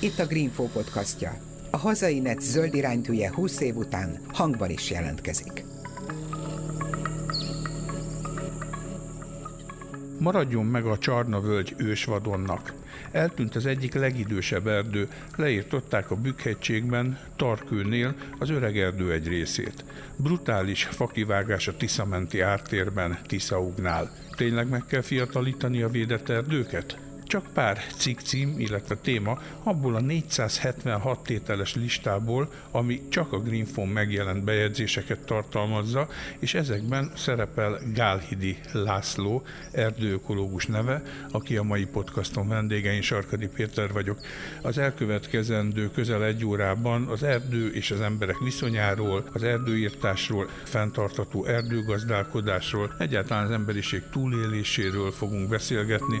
Itt a Greenfo podcastja. A hazai net zöld iránytűje 20 év után hangban is jelentkezik. Maradjon meg a Csarna-völgy ősvadonnak. Eltűnt az egyik legidősebb erdő, leírtották a Bükkhegységben, Tarkőnél az öreg erdő egy részét. Brutális fakivágás a Tiszamenti ártérben, Tiszaugnál. Tényleg meg kell fiatalítani a védett erdőket? Csak pár cikkcím, illetve téma abból a 476 tételes listából, ami csak a Greenphone megjelent bejegyzéseket tartalmazza, és ezekben szerepel Gálhidi László, erdőökológus neve, aki a mai podcaston vendége, én Sarkadi Péter vagyok. Az elkövetkezendő közel egy órában az erdő és az emberek viszonyáról, az erdőírtásról, fenntartató erdőgazdálkodásról, egyáltalán az emberiség túléléséről fogunk beszélgetni.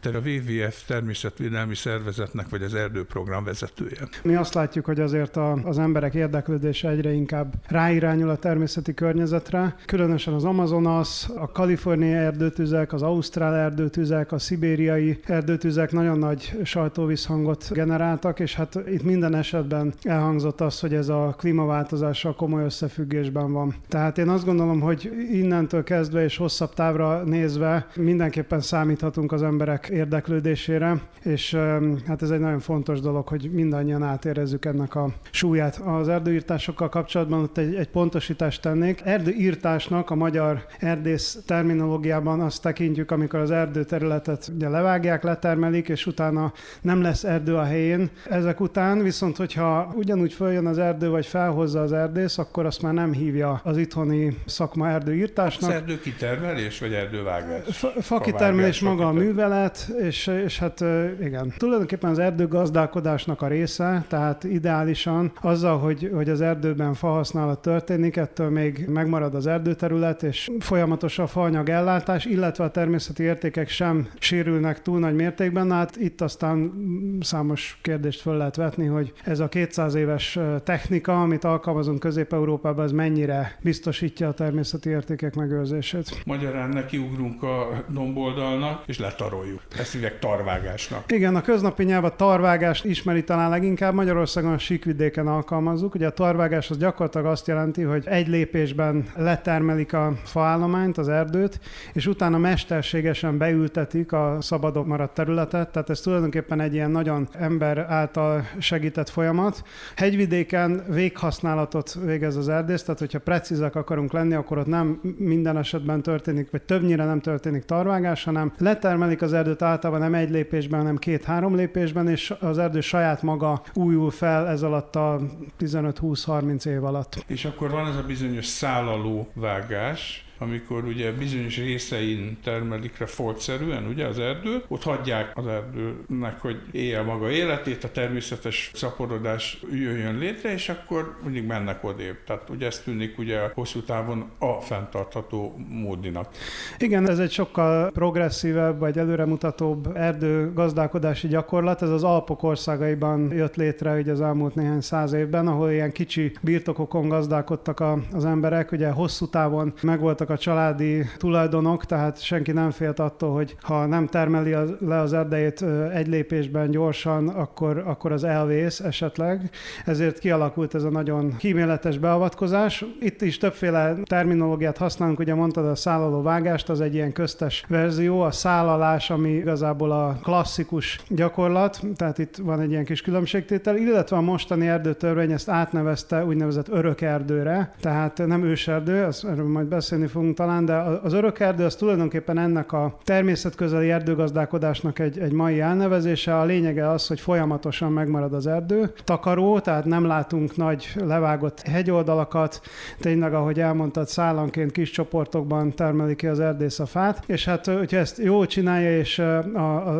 Te a WWF természetvédelmi szervezetnek vagy az erdőprogram vezetője. Mi azt látjuk, hogy azért a, az emberek érdeklődése egyre inkább ráirányul a természeti környezetre, különösen az Amazonas, a kaliforniai erdőtüzek, az ausztrál erdőtüzek, a szibériai erdőtüzek nagyon nagy sajtóvisszhangot generáltak, és hát itt minden esetben elhangzott az, hogy ez a klímaváltozással komoly összefüggésben van. Tehát én azt gondolom, hogy innentől kezdve és hosszabb távra nézve mindenképpen számíthatunk az emberek érdeklődésére, és hát ez egy nagyon fontos dolog, hogy mindannyian átérezzük ennek a súlyát. Az erdőírtásokkal kapcsolatban ott egy, egy pontosítást tennék. Erdőírtásnak a magyar erdész terminológiában azt tekintjük, amikor az erdőterületet ugye levágják, letermelik, és utána nem lesz erdő a helyén. Ezek után viszont, hogyha ugyanúgy följön az erdő, vagy felhozza az erdész, akkor azt már nem hívja az itthoni szakma erdőírtásnak. Az erdőkitermelés, vagy erdővágás? Fa, kitermelés maga a művelet, és, és hát igen. Tulajdonképpen az erdőgazdálkodásnak a része, tehát ideálisan azzal, hogy, hogy az erdőben fahasználat történik, ettől még megmarad az erdőterület, és folyamatos a faanyag ellátás, illetve a természeti értékek sem sérülnek túl nagy mértékben. Hát itt aztán számos kérdést föl lehet vetni, hogy ez a 200 éves technika, amit alkalmazunk Közép-Európában, az mennyire biztosítja a természeti értékek megőrzését. Magyarán nekiugrunk a domboldalnak, és letaroljuk. Ezt hívják tarvágásnak. Igen, a köznapi nyelv a tarvágást ismeri talán leginkább. Magyarországon a síkvidéken alkalmazzuk. Ugye a tarvágás az gyakorlatilag azt jelenti, hogy egy lépésben letermelik a faállományt, az erdőt, és utána mesterségesen beültetik a szabadok maradt területet. Tehát ez tulajdonképpen egy ilyen nagyon ember által segített folyamat. Hegyvidéken véghasználatot végez az erdész, tehát hogyha precízek akarunk lenni, akkor ott nem minden esetben történik, vagy többnyire nem történik tarvágás, hanem letermelik az erdőt sőt általában nem egy lépésben, hanem két-három lépésben, és az erdő saját maga újul fel ez alatt a 15-20-30 év alatt. És akkor van ez a bizonyos szállaló vágás, amikor ugye bizonyos részein termelik foltszerűen, ugye az erdő, ott hagyják az erdőnek, hogy élje maga életét, a természetes szaporodás jöjjön létre, és akkor mindig mennek odébb. Tehát ugye ez tűnik ugye hosszú távon a fenntartható módinak. Igen, ez egy sokkal progresszívebb vagy előremutatóbb erdő gazdálkodási gyakorlat. Ez az Alpok országaiban jött létre ugye az elmúlt néhány száz évben, ahol ilyen kicsi birtokokon gazdálkodtak a, az emberek. Ugye hosszú távon megvoltak voltak a családi tulajdonok, tehát senki nem félt attól, hogy ha nem termeli az, le az erdejét egy lépésben gyorsan, akkor, akkor az elvész esetleg. Ezért kialakult ez a nagyon kíméletes beavatkozás. Itt is többféle terminológiát használunk, ugye mondtad a szállaló vágást, az egy ilyen köztes verzió, a szállalás, ami igazából a klasszikus gyakorlat, tehát itt van egy ilyen kis különbségtétel, illetve a mostani erdőtörvény ezt átnevezte úgynevezett örök erdőre, tehát nem őserdő, ezt erről majd beszélni fogunk, talán, de az örökerdő az tulajdonképpen ennek a természetközeli erdőgazdálkodásnak egy, egy mai elnevezése. A lényege az, hogy folyamatosan megmarad az erdő. Takaró, tehát nem látunk nagy levágott hegyoldalakat, tényleg, ahogy elmondtad, szállanként kis csoportokban termeli ki az erdész a fát, és hát, hogyha ezt jól csinálja, és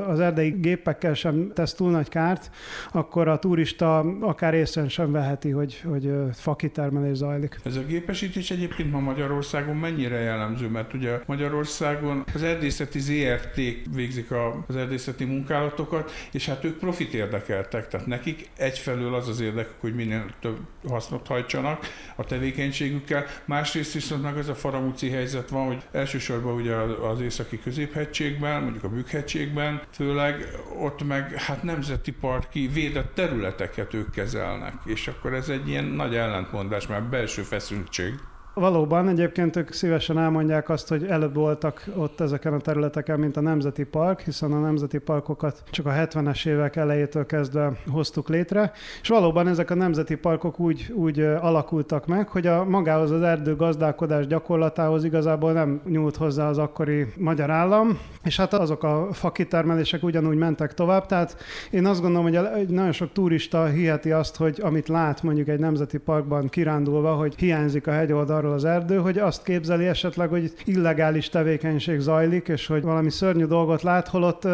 az erdei gépekkel sem tesz túl nagy kárt, akkor a turista akár észre sem veheti, hogy, hogy fakitermelés zajlik. Ez a gépesítés egyébként ma Magyarországon mennyire mennyire jellemző, mert ugye Magyarországon az erdészeti ZRT végzik az erdészeti munkálatokat, és hát ők profit érdekeltek, tehát nekik egyfelől az az érdekük, hogy minél több hasznot hajtsanak a tevékenységükkel, másrészt viszont meg az a faramúci helyzet van, hogy elsősorban ugye az északi középhegységben, mondjuk a Bükkhegységben, főleg ott meg hát nemzeti parki védett területeket ők kezelnek, és akkor ez egy ilyen nagy ellentmondás, mert belső feszültség. Valóban, egyébként ők szívesen elmondják azt, hogy előbb voltak ott ezeken a területeken, mint a Nemzeti Park, hiszen a Nemzeti Parkokat csak a 70-es évek elejétől kezdve hoztuk létre, és valóban ezek a Nemzeti Parkok úgy, úgy alakultak meg, hogy a magához az erdő gazdálkodás gyakorlatához igazából nem nyúlt hozzá az akkori magyar állam, és hát azok a fakitermelések ugyanúgy mentek tovább, tehát én azt gondolom, hogy nagyon sok turista hiheti azt, hogy amit lát mondjuk egy nemzeti parkban kirándulva, hogy hiányzik a hegyoldalról arról az erdő, hogy azt képzeli esetleg, hogy illegális tevékenység zajlik, és hogy valami szörnyű dolgot lát, holott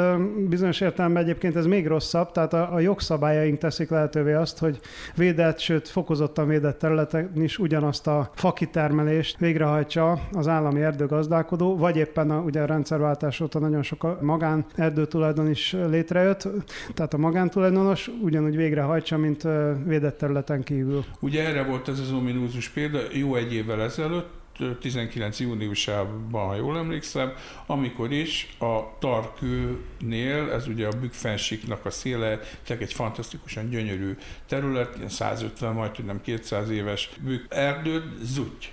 bizonyos értelemben egyébként ez még rosszabb, tehát a, a jogszabályaink teszik lehetővé azt, hogy védett, sőt fokozottan védett területen is ugyanazt a fakitermelést végrehajtsa az állami erdőgazdálkodó, vagy éppen a, ugye a rendszerváltás óta nagyon sok a magán erdőtulajdon is létrejött, tehát a magántulajdonos ugyanúgy végrehajtsa, mint védett területen kívül. Ugye erre volt ez az ominózus példa, jó egy évvel ezelőtt, 19 júniusában, ha jól emlékszem, amikor is a Tarkőnél, ez ugye a Bükkfensiknak a széle, egy fantasztikusan gyönyörű terület, 150, majd nem 200 éves bükk erdőt, zutty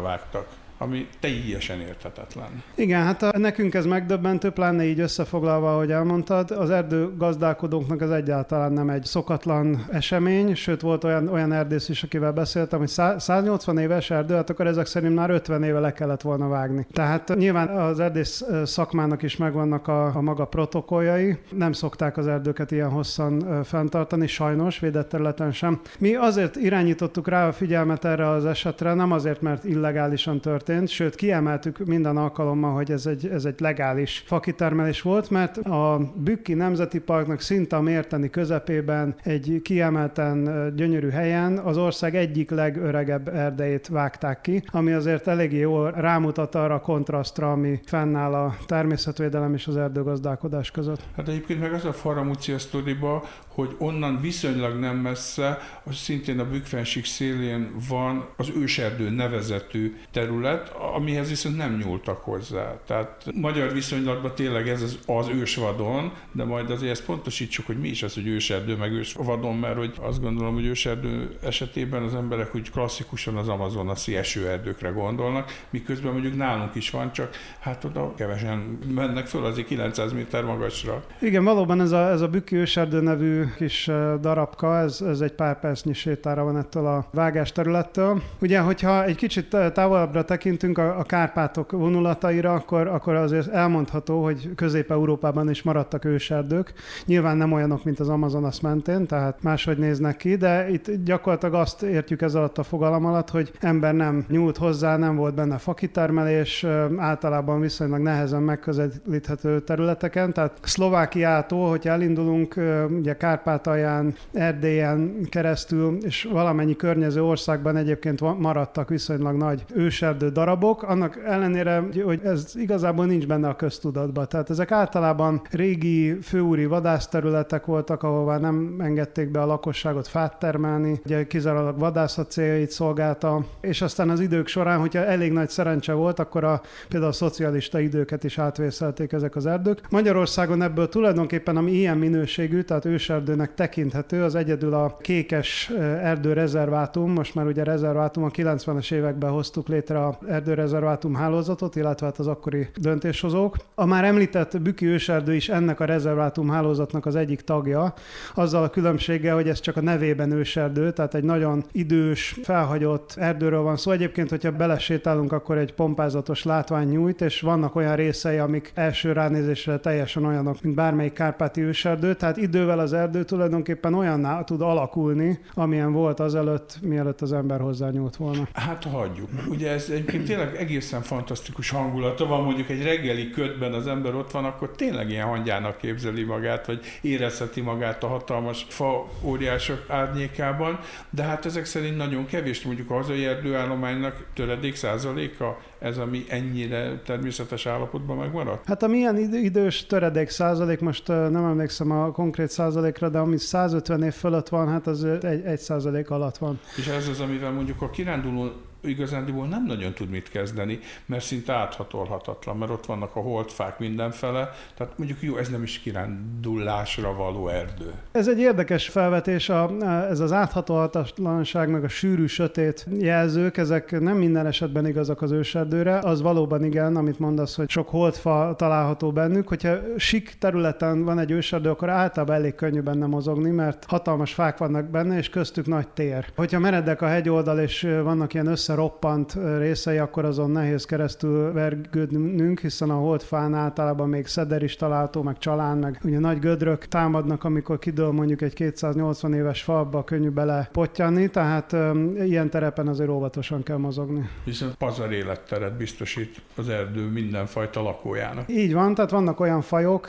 vágtak ami teljesen érthetetlen. Igen, hát a, nekünk ez megdöbbentő, pláne így összefoglalva, ahogy elmondtad, az erdő gazdálkodóknak az egyáltalán nem egy szokatlan esemény, sőt volt olyan, olyan erdész is, akivel beszéltem, hogy 180 éves erdő, hát akkor ezek szerint már 50 éve le kellett volna vágni. Tehát nyilván az erdész szakmának is megvannak a, a maga protokolljai, nem szokták az erdőket ilyen hosszan fenntartani, sajnos, védett területen sem. Mi azért irányítottuk rá a figyelmet erre az esetre, nem azért, mert illegálisan történt, történt, sőt kiemeltük minden alkalommal, hogy ez egy, ez egy legális fakitermelés volt, mert a Bükki Nemzeti Parknak szinte a mérteni közepében egy kiemelten gyönyörű helyen az ország egyik legöregebb erdejét vágták ki, ami azért eléggé jól rámutat arra a kontrasztra, ami fennáll a természetvédelem és az erdőgazdálkodás között. Hát egyébként meg az a faramúcia sztoriba, hogy onnan viszonylag nem messze, az szintén a Bükkfensik szélén van az őserdő nevezetű terület, amihez viszont nem nyúltak hozzá. Tehát magyar viszonylatban tényleg ez az, az ősvadon, de majd azért ezt pontosítsuk, hogy mi is az, hogy őserdő, meg ősvadon, mert hogy azt gondolom, hogy őserdő esetében az emberek úgy klasszikusan az amazonaszi esőerdőkre gondolnak, miközben mondjuk nálunk is van, csak hát oda kevesen mennek föl azért 900 méter magasra. Igen, valóban ez a, ez a Bükki őserdő nevű kis darabka, ez, ez egy pár percnyi sétára van ettől a vágás területtől. Ugye, hogyha egy kicsit távolabbra tekintünk a, a Kárpátok vonulataira, akkor, akkor azért elmondható, hogy Közép-Európában is maradtak őserdők. Nyilván nem olyanok, mint az Amazonas mentén, tehát máshogy néznek ki, de itt gyakorlatilag azt értjük ez alatt a fogalom alatt, hogy ember nem nyúlt hozzá, nem volt benne fakitermelés, általában viszonylag nehezen megközelíthető területeken, tehát Szlovákiától, hogyha elindulunk, ugye Kár Kárpátalján, Erdélyen keresztül, és valamennyi környező országban egyébként maradtak viszonylag nagy őserdő darabok, annak ellenére, hogy ez igazából nincs benne a köztudatban. Tehát ezek általában régi főúri vadászterületek voltak, ahová nem engedték be a lakosságot fát termelni, ugye kizárólag vadászat céljait szolgálta, és aztán az idők során, hogyha elég nagy szerencse volt, akkor a, például a szocialista időket is átvészelték ezek az erdők. Magyarországon ebből tulajdonképpen, ami ilyen minőségű, tehát őserdő erdőnek tekinthető, az egyedül a kékes erdőrezervátum, most már ugye rezervátum, a 90-es években hoztuk létre a erdőrezervátum hálózatot, illetve hát az akkori döntéshozók. A már említett Büki őserdő is ennek a rezervátum hálózatnak az egyik tagja, azzal a különbséggel, hogy ez csak a nevében őserdő, tehát egy nagyon idős, felhagyott erdőről van szó. Egyébként, hogyha belesétálunk, akkor egy pompázatos látvány nyújt, és vannak olyan részei, amik első ránézésre teljesen olyanok, mint bármelyik kárpáti őserdő, tehát idővel az erdő erdő tulajdonképpen olyanná tud alakulni, amilyen volt azelőtt, mielőtt az ember hozzányúlt volna. Hát hagyjuk. Ugye ez egyébként tényleg egészen fantasztikus hangulata van, mondjuk egy reggeli ködben az ember ott van, akkor tényleg ilyen hangyának képzeli magát, vagy érezheti magát a hatalmas fa óriások árnyékában, de hát ezek szerint nagyon kevés, mondjuk a hazai erdőállománynak töredék százaléka ez, ami ennyire természetes állapotban megmaradt? Hát a milyen idős töredék százalék, most nem emlékszem a konkrét százalékra, de ami 150 év fölött van, hát az egy, egy százalék alatt van. És ez az, amivel mondjuk a kiránduló igazándiból nem nagyon tud mit kezdeni, mert szinte áthatolhatatlan, mert ott vannak a holdfák mindenfele, tehát mondjuk jó, ez nem is kirándulásra való erdő. Ez egy érdekes felvetés, a, ez az áthatolhatatlanság, meg a sűrű, sötét jelzők, ezek nem minden esetben igazak az őserdőre, az valóban igen, amit mondasz, hogy sok holdfa található bennük, hogyha sik területen van egy őserdő, akkor általában elég könnyű benne mozogni, mert hatalmas fák vannak benne, és köztük nagy tér. Hogyha meredek a hegyoldal, és vannak ilyen össze összeroppant részei, akkor azon nehéz keresztül vergődnünk, hiszen a holdfán általában még szeder is található, meg csalán, meg ugye nagy gödrök támadnak, amikor kidől mondjuk egy 280 éves fa, abba könnyű bele pottyanni, tehát um, ilyen terepen azért óvatosan kell mozogni. Viszont pazar életteret biztosít az erdő mindenfajta lakójának. Így van, tehát vannak olyan fajok,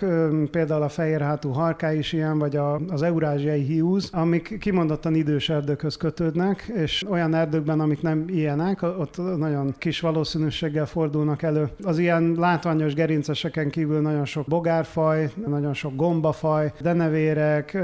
például a fehérhátú harká is ilyen, vagy a, az eurázsiai hiúz, amik kimondottan idős erdőkhöz kötődnek, és olyan erdőkben, amik nem ilyen ilyenek, ott nagyon kis valószínűséggel fordulnak elő. Az ilyen látványos gerinceseken kívül nagyon sok bogárfaj, nagyon sok gombafaj, denevérek,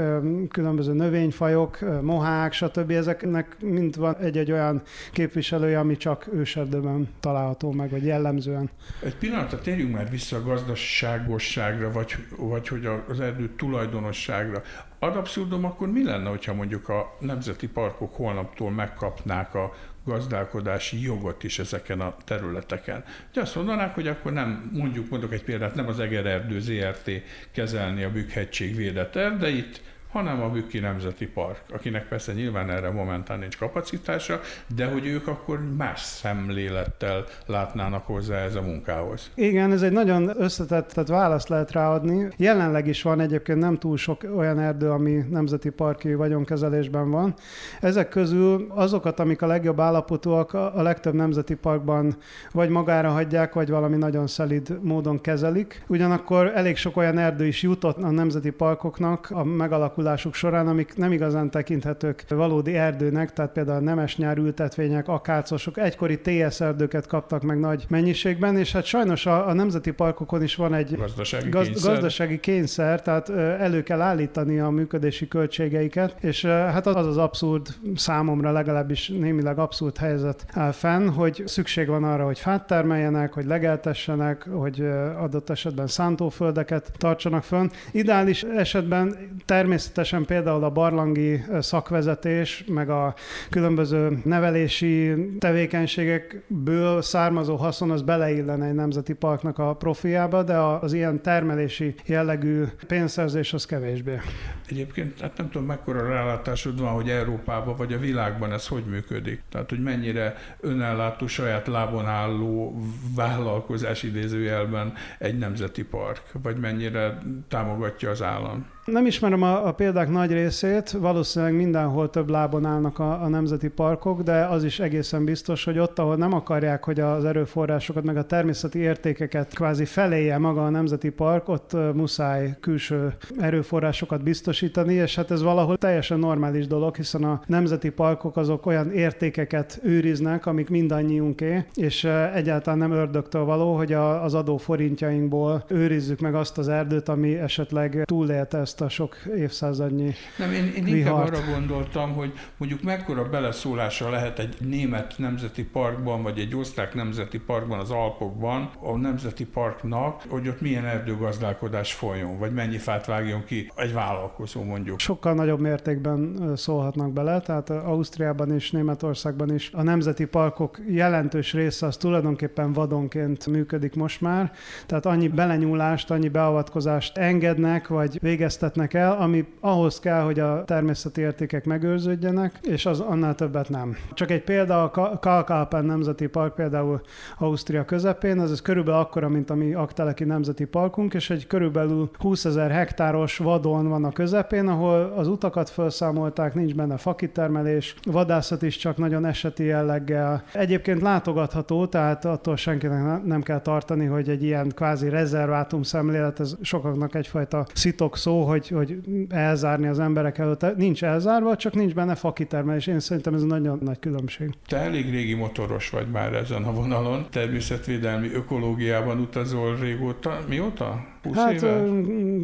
különböző növényfajok, mohák, stb. Ezeknek mind van egy-egy olyan képviselője, ami csak őserdőben található meg, vagy jellemzően. Egy pillanatra térjünk már vissza a gazdaságosságra, vagy, vagy hogy az erdő tulajdonosságra. Ad abszurdum, akkor mi lenne, hogyha mondjuk a nemzeti parkok holnaptól megkapnák a gazdálkodási jogot is ezeken a területeken. Ugye azt mondanák, hogy akkor nem, mondjuk mondok egy példát, nem az Egererdő ZRT kezelni a Bükkhegység védett erdeit, hanem a Bükki Nemzeti Park, akinek persze nyilván erre momentán nincs kapacitása, de hogy ők akkor más szemlélettel látnának hozzá ez a munkához. Igen, ez egy nagyon összetett tehát választ lehet ráadni. Jelenleg is van egyébként nem túl sok olyan erdő, ami nemzeti parki vagyonkezelésben van. Ezek közül azokat, amik a legjobb állapotúak, a legtöbb nemzeti parkban vagy magára hagyják, vagy valami nagyon szelid módon kezelik. Ugyanakkor elég sok olyan erdő is jutott a nemzeti parkoknak a megalakulásra alakulásuk során, amik nem igazán tekinthetők valódi erdőnek, tehát például nemes nyárültetvények, akácosok, egykori TS erdőket kaptak meg nagy mennyiségben, és hát sajnos a, a nemzeti parkokon is van egy gazdasági, gaz, kényszer. gazdasági kényszer, tehát elő kell állítani a működési költségeiket, és hát az az abszurd számomra legalábbis némileg abszurd helyzet áll fenn, hogy szükség van arra, hogy fát termeljenek, hogy legeltessenek, hogy adott esetben szántóföldeket tartsanak fönn. Ideális esetben természetesen természetesen például a barlangi szakvezetés, meg a különböző nevelési tevékenységekből származó haszon az beleillene egy nemzeti parknak a profiába, de az ilyen termelési jellegű pénzszerzés az kevésbé. Egyébként hát nem tudom, mekkora rálátásod van, hogy Európában vagy a világban ez hogy működik. Tehát, hogy mennyire önellátó, saját lábon álló vállalkozás idézőjelben egy nemzeti park, vagy mennyire támogatja az állam. Nem ismerem a, a példák nagy részét, valószínűleg mindenhol több lábon állnak a, a nemzeti parkok, de az is egészen biztos, hogy ott, ahol nem akarják, hogy az erőforrásokat, meg a természeti értékeket kvázi feléje maga a nemzeti park, ott muszáj külső erőforrásokat biztosítani, és hát ez valahol teljesen normális dolog, hiszen a nemzeti parkok azok olyan értékeket őriznek, amik mindannyiunké, és egyáltalán nem ördögtől való, hogy a, az adó forintjainkból őrizzük meg azt az erdőt, ami esetleg túlélte ezt ezt a sok évszázadnyi Nem, én, én inkább arra gondoltam, hogy mondjuk mekkora beleszólása lehet egy német nemzeti parkban, vagy egy osztrák nemzeti parkban, az Alpokban, a nemzeti parknak, hogy ott milyen erdőgazdálkodás folyjon, vagy mennyi fát vágjon ki egy vállalkozó mondjuk. Sokkal nagyobb mértékben szólhatnak bele, tehát Ausztriában és Németországban is a nemzeti parkok jelentős része az tulajdonképpen vadonként működik most már, tehát annyi belenyúlást, annyi beavatkozást engednek, vagy végeztek vesztetnek el, ami ahhoz kell, hogy a természeti értékek megőrződjenek, és az annál többet nem. Csak egy példa, a Kalkalpen Nemzeti Park például Ausztria közepén, az ez körülbelül akkora, mint a mi Akteleki Nemzeti Parkunk, és egy körülbelül 20 ezer hektáros vadon van a közepén, ahol az utakat felszámolták, nincs benne fakitermelés, vadászat is csak nagyon eseti jelleggel. Egyébként látogatható, tehát attól senkinek nem kell tartani, hogy egy ilyen kvázi rezervátum szemlélet, ez sokaknak egyfajta szitok szó, hogy, hogy elzárni az emberek előtt. Nincs elzárva, csak nincs benne fakitermelés. Én szerintem ez nagyon nagy különbség. Te elég régi motoros vagy már ezen a vonalon, természetvédelmi ökológiában utazol régóta. Mióta? 20 hát éve?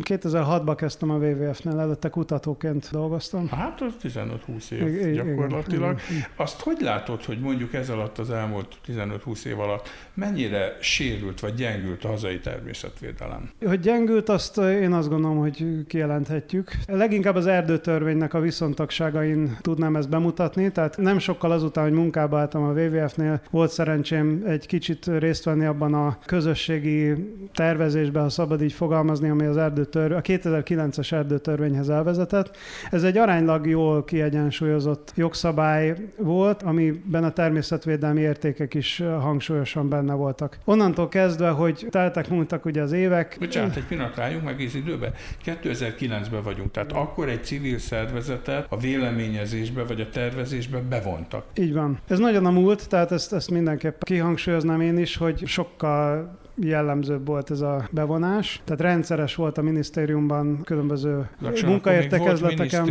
2006-ban kezdtem a WWF-nél, előtte kutatóként dolgoztam. Hát az 15-20 év I- gyakorlatilag. Igen. Azt hogy látod, hogy mondjuk ez alatt az elmúlt 15-20 év alatt mennyire sérült vagy gyengült a hazai természetvédelem? Hogy gyengült, azt én azt gondolom, hogy kijelenthetjük. Leginkább az erdőtörvénynek a viszontagságain tudnám ezt bemutatni, tehát nem sokkal azután, hogy munkába álltam a WWF-nél, volt szerencsém egy kicsit részt venni abban a közösségi tervezésben, ha szabad így fogalmazni, ami az erdőtör, a 2009-es erdőtörvényhez elvezetett. Ez egy aránylag jól kiegyensúlyozott jogszabály volt, amiben a természetvédelmi értékek is hangsúlyosan benne voltak. Onnantól kezdve, hogy teltek, múltak ugye az évek. Bocsánat, egy pillanat rájunk meg időbe. 2009-ben vagyunk, tehát akkor egy civil szervezetet a véleményezésbe vagy a tervezésbe bevontak. Így van. Ez nagyon a múlt, tehát ezt, ezt mindenképp kihangsúlyoznám én is, hogy sokkal jellemzőbb volt ez a bevonás. Tehát rendszeres volt a minisztériumban különböző munkaértekezleteken.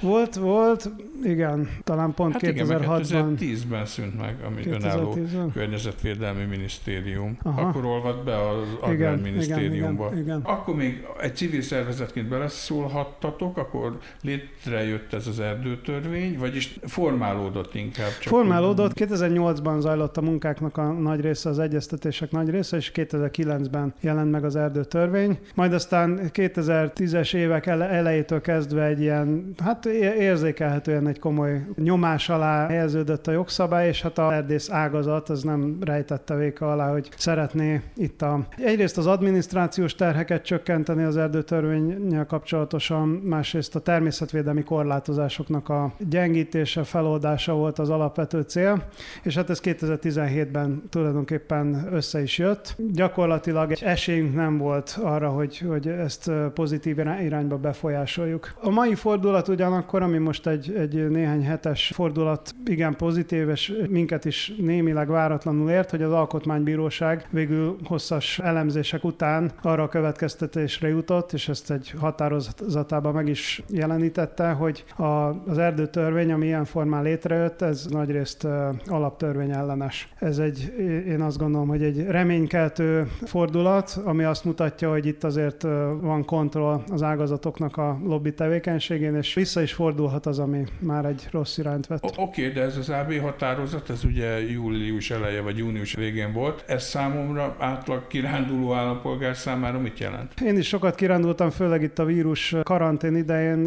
Volt, volt, volt, igen, talán pont hát 2006-ban. 2010-ben szűnt meg, 2010 önálló környezetvédelmi minisztérium. Aha. Akkor olvad be az agrárminisztériumba. Igen, igen, igen. Akkor még egy civil szervezetként beleszólhattatok, akkor létrejött ez az erdőtörvény, vagyis formálódott inkább. Csak formálódott, 2008-ban zajlott a munkáknak a nagy része, az egyeztetések nagy része, és 2009-ben jelent meg az erdőtörvény. Majd aztán 2010-es évek elejétől kezdve egy ilyen, hát érzékelhetően egy komoly nyomás alá helyeződött a jogszabály, és hát a erdész ágazat az nem rejtette véka alá, hogy szeretné itt a egyrészt az adminisztrációs terheket csökkenteni az erdőtörvényel kapcsolatosan, másrészt a természetvédelmi korlátozásoknak a gyengítése, feloldása volt az alapvető cél, és hát ez 2017-ben tulajdonképpen össze is jött. Gyakorlatilag esélyünk nem volt arra, hogy, hogy ezt pozitív irányba befolyásoljuk. A mai fordulat ugyanakkor, ami most egy, egy néhány hetes fordulat, igen pozitív, és minket is némileg váratlanul ért, hogy az Alkotmánybíróság végül hosszas elemzések után arra a következtetésre jutott, és ezt egy határozatában meg is jelenítette, hogy a, az erdőtörvény, ami ilyen formán létrejött, ez nagyrészt alaptörvény ellenes. Ez egy, én azt gondolom, hogy egy reménykel keltő fordulat, ami azt mutatja, hogy itt azért van kontroll az ágazatoknak a lobby tevékenységén, és vissza is fordulhat az, ami már egy rossz irányt vett. Oké, okay, de ez az AB határozat, ez ugye július eleje vagy június végén volt. Ez számomra átlag kiránduló állampolgár számára mit jelent? Én is sokat kirándultam, főleg itt a vírus karantén idején.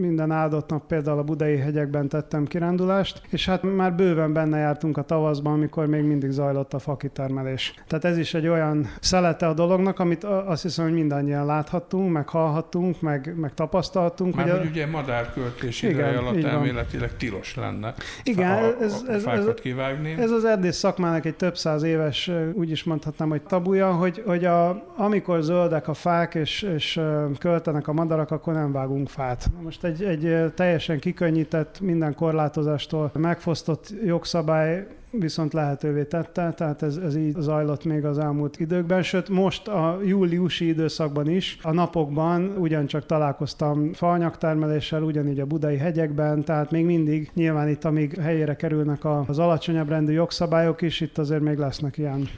Minden áldott nap például a budai hegyekben tettem kirándulást, és hát már bőven benne jártunk a tavaszban, amikor még mindig zajlott a fakitermelés. Tehát ez is egy olyan szelete a dolognak, amit azt hiszem, hogy mindannyian láthattunk, meg hallhattunk, meg, meg tapasztaltunk. Már hogy, a... ugye madárköltés ideje alatt elméletileg tilos lenne igen, a, ez, a ez, ez, kivágni. Ez az erdész szakmának egy több száz éves, úgy is mondhatnám, hogy tabuja, hogy, hogy a, amikor zöldek a fák és, és költenek a madarak, akkor nem vágunk fát. Most egy, egy teljesen kikönnyített, minden korlátozástól megfosztott jogszabály viszont lehetővé tette, tehát ez, ez így zajlott még az elmúlt időkben, sőt most a júliusi időszakban is, a napokban ugyancsak találkoztam faanyagtermeléssel, ugyanígy a budai hegyekben, tehát még mindig nyilván itt, amíg helyére kerülnek az alacsonyabb rendű jogszabályok is, itt azért még lesznek ilyen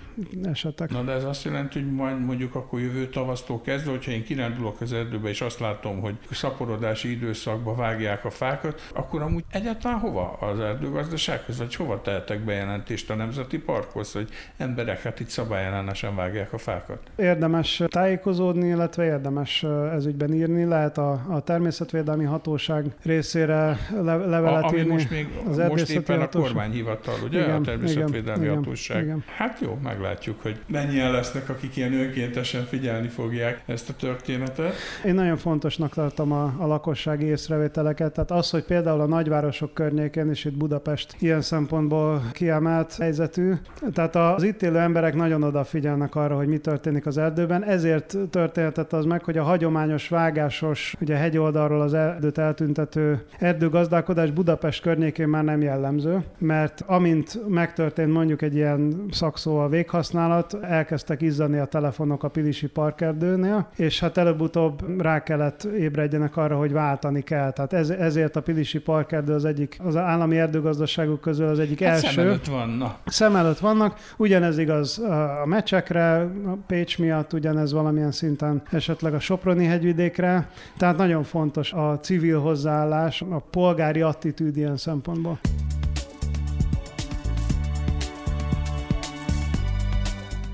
esetek. Na de ez azt jelenti, hogy majd mondjuk akkor jövő tavasztól kezdve, hogyha én kirándulok az erdőbe, és azt látom, hogy szaporodási időszakban vágják a fákat, akkor amúgy egyáltalán hova az erdőgazdasághoz, vagy hova tehetek be bejelentést a Nemzeti Parkhoz, hogy emberek hát itt szabályellenesen vágják a fákat? Érdemes tájékozódni, illetve érdemes ezügyben írni. Lehet a, a természetvédelmi hatóság részére le, levelet a, ami írni. most még az most éppen hatóság. a kormányhivatal, ugye? Igen, a természetvédelmi igen, hatóság. igen. Hát jó, meglátjuk, hogy mennyien lesznek, akik ilyen önkéntesen figyelni fogják ezt a történetet. Én nagyon fontosnak tartom a, a lakossági észrevételeket. Tehát az, hogy például a nagyvárosok környékén, és itt Budapest ilyen szempontból kiemelt helyzetű, tehát az itt élő emberek nagyon odafigyelnek arra, hogy mi történik az erdőben. Ezért történhetett az meg, hogy a hagyományos vágásos, ugye hegyoldalról az erdőt eltüntető erdőgazdálkodás Budapest környékén már nem jellemző, mert amint megtörtént mondjuk egy ilyen szakszóval véghasználat, elkezdtek izzani a telefonok a Pilisi parkerdőnél, és hát előbb-utóbb rá kellett ébredjenek arra, hogy váltani kell. Tehát ez, ezért a Pilisi parkerdő az egyik, az állami erdőgazdaságok közül az egyik Hát első. Előtt van, na. Szem előtt vannak, ugyanez igaz a mecsekre, a Pécs miatt, ugyanez valamilyen szinten esetleg a Soproni hegyvidékre, tehát nagyon fontos a civil hozzáállás, a polgári attitűd ilyen szempontból.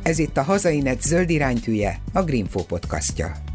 Ez itt a Hazainet zöld iránytűje, a Greenfo podcastja.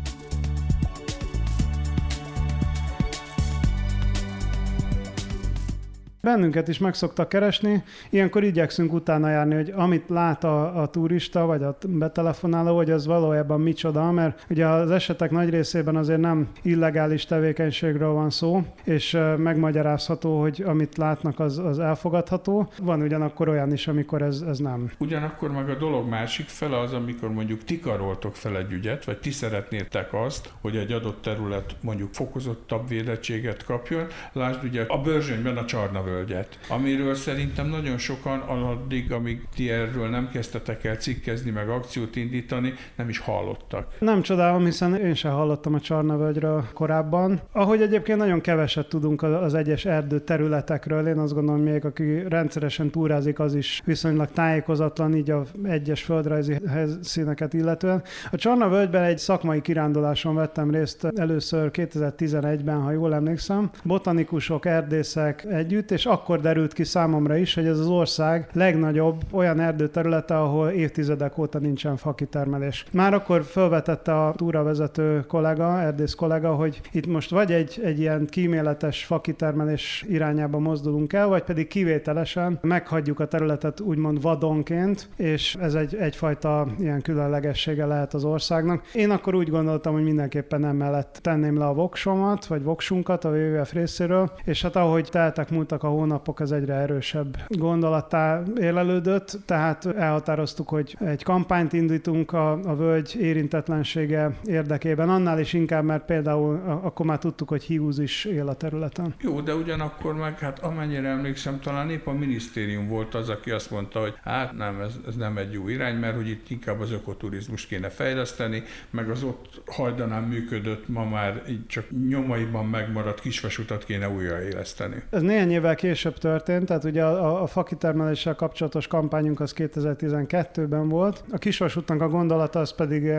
Bennünket is meg szoktak keresni, ilyenkor igyekszünk utána járni, hogy amit lát a, a turista, vagy a betelefonáló, hogy az valójában micsoda, mert ugye az esetek nagy részében azért nem illegális tevékenységről van szó, és megmagyarázható, hogy amit látnak, az, az elfogadható. Van ugyanakkor olyan is, amikor ez, ez nem. Ugyanakkor meg a dolog másik fele az, amikor mondjuk ti karoltok fel egy ügyet, vagy ti szeretnétek azt, hogy egy adott terület mondjuk fokozottabb védettséget kapjon. Lásd ugye a Börzsönyben a Csarna völgyet, amiről szerintem nagyon sokan addig, amíg ti erről nem kezdtetek el cikkezni, meg akciót indítani, nem is hallottak. Nem csodálom, hiszen én sem hallottam a Csarnavölgyről korábban. Ahogy egyébként nagyon keveset tudunk az egyes erdő területekről, én azt gondolom, még aki rendszeresen túrázik, az is viszonylag tájékozatlan, így a egyes földrajzi helyszíneket illetően. A Csarnavölgyben egy szakmai kiránduláson vettem részt először 2011-ben, ha jól emlékszem. Botanikusok, erdészek együtt, és akkor derült ki számomra is, hogy ez az ország legnagyobb olyan erdőterülete, ahol évtizedek óta nincsen fakitermelés. Már akkor felvetette a túravezető kollega, erdész kollega, hogy itt most vagy egy, egy ilyen kíméletes fakitermelés irányába mozdulunk el, vagy pedig kivételesen meghagyjuk a területet úgymond vadonként, és ez egy, egyfajta ilyen különlegessége lehet az országnak. Én akkor úgy gondoltam, hogy mindenképpen emellett tenném le a voksomat, vagy voksunkat a WWF részéről, és hát ahogy teltek múltak a hónapok, az egyre erősebb gondolattá érlelődött, tehát elhatároztuk, hogy egy kampányt indítunk a, a völgy érintetlensége érdekében, annál is inkább, mert például akkor már tudtuk, hogy hiúz is él a területen. Jó, de ugyanakkor meg, hát amennyire emlékszem, talán épp a minisztérium volt az, aki azt mondta, hogy hát nem, ez, ez nem egy jó irány, mert hogy itt inkább az ökoturizmus kéne fejleszteni, meg az ott hajdanán működött, ma már így csak nyomaiban megmaradt kisvasutat kéne újraéleszteni. Ez néhány évvel később történt, tehát ugye a, a, fakitermeléssel kapcsolatos kampányunk az 2012-ben volt. A kisvasútnak a gondolata az pedig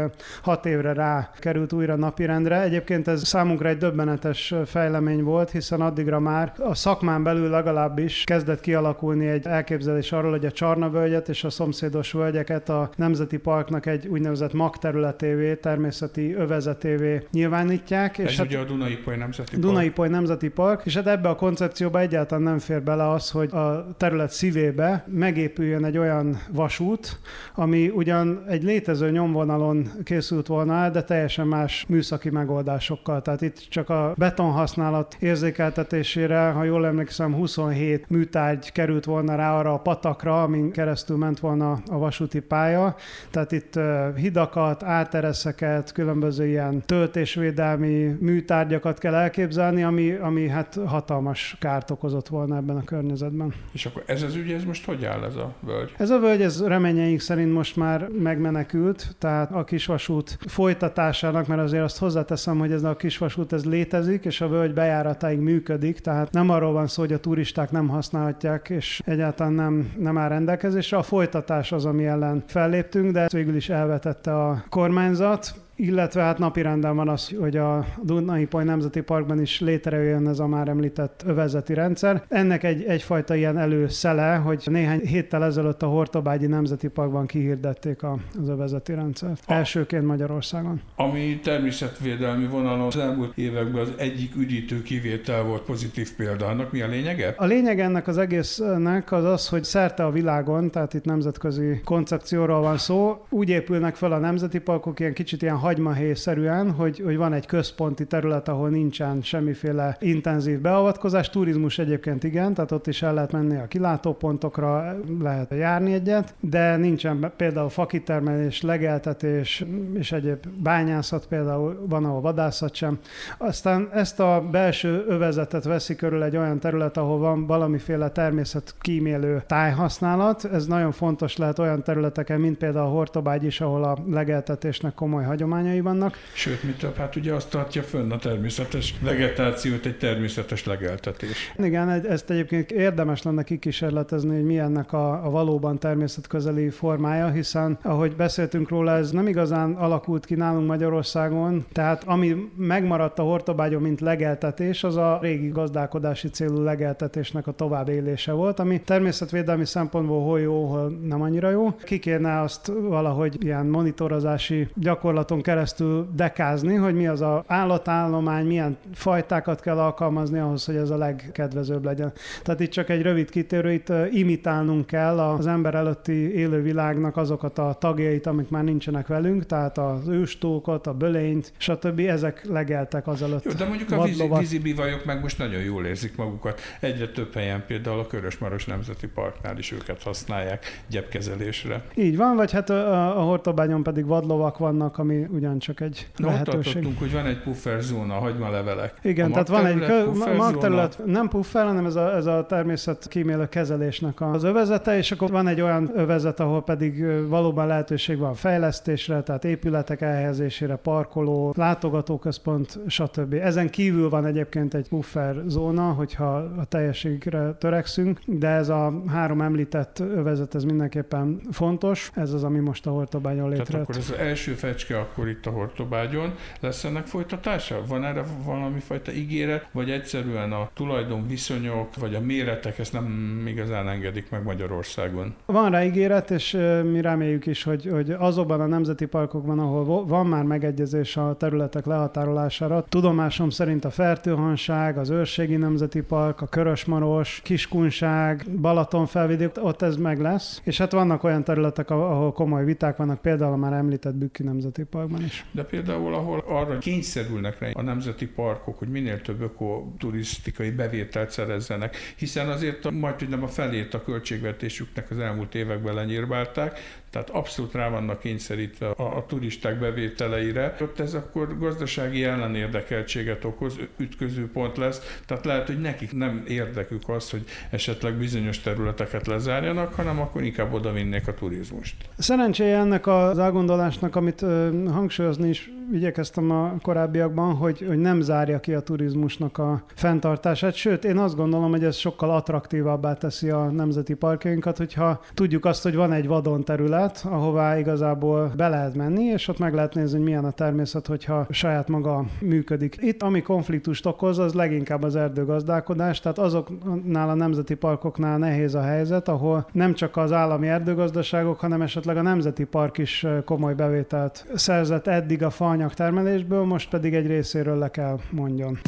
hat évre rá került újra napirendre. Egyébként ez számunkra egy döbbenetes fejlemény volt, hiszen addigra már a szakmán belül legalábbis kezdett kialakulni egy elképzelés arról, hogy a Csarnavölgyet és a szomszédos völgyeket a Nemzeti Parknak egy úgynevezett magterületévé, természeti övezetévé nyilvánítják. Ez és ugye hát a Dunai-Poly Nemzeti Park. Dunai-Poly Nemzeti Park, és hát ebbe a koncepcióba egyáltalán nem fér bele az, hogy a terület szívébe megépüljön egy olyan vasút, ami ugyan egy létező nyomvonalon készült volna el, de teljesen más műszaki megoldásokkal. Tehát itt csak a beton használat érzékeltetésére, ha jól emlékszem, 27 műtárgy került volna rá arra a patakra, amin keresztül ment volna a vasúti pálya. Tehát itt hidakat, átereszeket, különböző ilyen töltésvédelmi műtárgyakat kell elképzelni, ami, ami hát hatalmas kárt okozott volna ebben a környezetben. És akkor ez az ügy, ez most hogy áll ez a völgy? Ez a völgy, ez reményeink szerint most már megmenekült, tehát a kisvasút folytatásának, mert azért azt hozzáteszem, hogy ez a kisvasút ez létezik, és a völgy bejáratáig működik, tehát nem arról van szó, hogy a turisták nem használhatják, és egyáltalán nem, nem áll rendelkezésre. A folytatás az, ami ellen felléptünk, de végül is elvetette a kormányzat, illetve hát napirenden van az, hogy a Dunai Poly Nemzeti Parkban is létrejöjjön ez a már említett övezeti rendszer. Ennek egy, egyfajta ilyen előszele, hogy néhány héttel ezelőtt a Hortobágyi Nemzeti Parkban kihirdették a, az övezeti rendszert. A, Elsőként Magyarországon. Ami természetvédelmi vonalon az elmúlt években az egyik üdítő kivétel volt pozitív példa. Annak mi a lényege? A lényeg ennek az egésznek az az, hogy szerte a világon, tehát itt nemzetközi koncepcióról van szó, úgy épülnek fel a nemzeti parkok ilyen kicsit ilyen hagymahéjszerűen, hogy, hogy van egy központi terület, ahol nincsen semmiféle intenzív beavatkozás. Turizmus egyébként igen, tehát ott is el lehet menni a kilátópontokra, lehet járni egyet, de nincsen például fakitermelés, legeltetés és egyéb bányászat, például van, ahol vadászat sem. Aztán ezt a belső övezetet veszi körül egy olyan terület, ahol van valamiféle természet kímélő tájhasználat. Ez nagyon fontos lehet olyan területeken, mint például a Hortobágy is, ahol a legeltetésnek komoly hagyományai vannak. Sőt, mi több, hát ugye azt tartja fönn a természetes vegetációt, egy természetes legeltetés. Igen, ezt egyébként érdemes lenne kikísérletezni, hogy mi ennek a, a valóban természetközeli formája, hiszen ahogy beszéltünk róla, ez nem igazán alakult ki nálunk Magyarországon, tehát ami megmaradt a Hortobágyon, mint legeltetés, az a régi gazdálkodási célú legeltetésnek a továbbélése volt, ami természetvédelmi szempontból hol jó, hol nem annyira jó. Ki kéne azt valahogy ilyen monitorozási gyakorlaton keresztül dekázni, hogy mi az a állatállomány, milyen fajtákat kell alkalmazni ahhoz, hogy ez a legkedvezőbb legyen. Tehát itt csak egy rövid kitérő, itt imitálnunk kell az ember előtti élővilágnak azokat a tagjait, amik már nincsenek velünk, tehát az őstókot, a bölényt, stb. Ezek legeltek azelőtt. Jó, de mondjuk a vízi, vízi bivajok meg most nagyon jól érzik magukat. Egyre több helyen például a Körösmaros Nemzeti Parknál is őket használják gyepkezelésre. Így van, vagy hát a, a Hortobányon pedig vadlovak vannak, ami ugyancsak egy Na, lehetőség. Ott hogy van egy puffer zóna, hagymalevelek. Igen, a tehát van egy magterület, nem puffer, hanem ez a, ez a természet kímélő kezelésnek az övezete, és akkor van egy olyan övezet, ahol pedig valóban lehetőség van fejlesztésre, tehát épületek elhelyezésére, parkoló, látogatóközpont, stb. Ezen kívül van egyébként egy puffer zóna, hogyha a teljességre törekszünk, de ez a három említett övezet, ez mindenképpen fontos. Ez az, ami most a Hortobágyon létrejött. Tehát akkor az első fecske akkor itt a Hortobágyon. Lesz ennek folytatása? Van erre valami fajta ígéret, vagy egyszerűen a tulajdon viszonyok, vagy a méretek ezt nem igazán engedik meg Magyarországon? Van rá ígéret, és mi reméljük is, hogy, hogy azokban a nemzeti parkokban, ahol van már megegyezés a területek lehatárolására, tudomásom szerint a Fertőhanság, az Őrségi Nemzeti Park, a Körösmaros, Kiskunság, Balaton felvidék, ott ez meg lesz. És hát vannak olyan területek, ahol komoly viták vannak, például a már említett Bükki Nemzeti Parkban is. De például, ahol arra kényszerülnek rá a nemzeti parkok, hogy minél több ökoturisztikai bevételt szerezzenek, hiszen azért majd, hogy nem a felét a költségvetésüknek az elmúlt években lenyírbálták, tehát abszolút rá vannak kényszerítve a, a turisták bevételeire. Ott ez akkor gazdasági ellenérdekeltséget okoz, ütköző pont lesz, tehát lehet, hogy nekik nem érdekük az, hogy esetleg bizonyos területeket lezárjanak, hanem akkor inkább oda a turizmust. Szerencséje ennek az elgondolásnak, amit hangsúlyozni is igyekeztem a korábbiakban, hogy, hogy nem zárja ki a turizmusnak a fenntartását, sőt, én azt gondolom, hogy ez sokkal attraktívabbá teszi a nemzeti parkjainkat, hogyha tudjuk azt, hogy van egy vadon terület, ahová igazából be lehet menni, és ott meg lehet nézni, hogy milyen a természet, hogyha saját maga működik. Itt, ami konfliktust okoz, az leginkább az erdőgazdálkodás, tehát azoknál a nemzeti parkoknál nehéz a helyzet, ahol nem csak az állami erdőgazdaságok, hanem esetleg a nemzeti park is komoly bevételt szerzett eddig a fa termelésből, most pedig egy részéről le kell mondjon.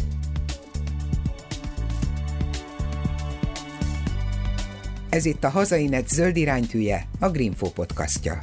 Ez itt a Hazainet zöld iránytűje, a Greenfo podcastja.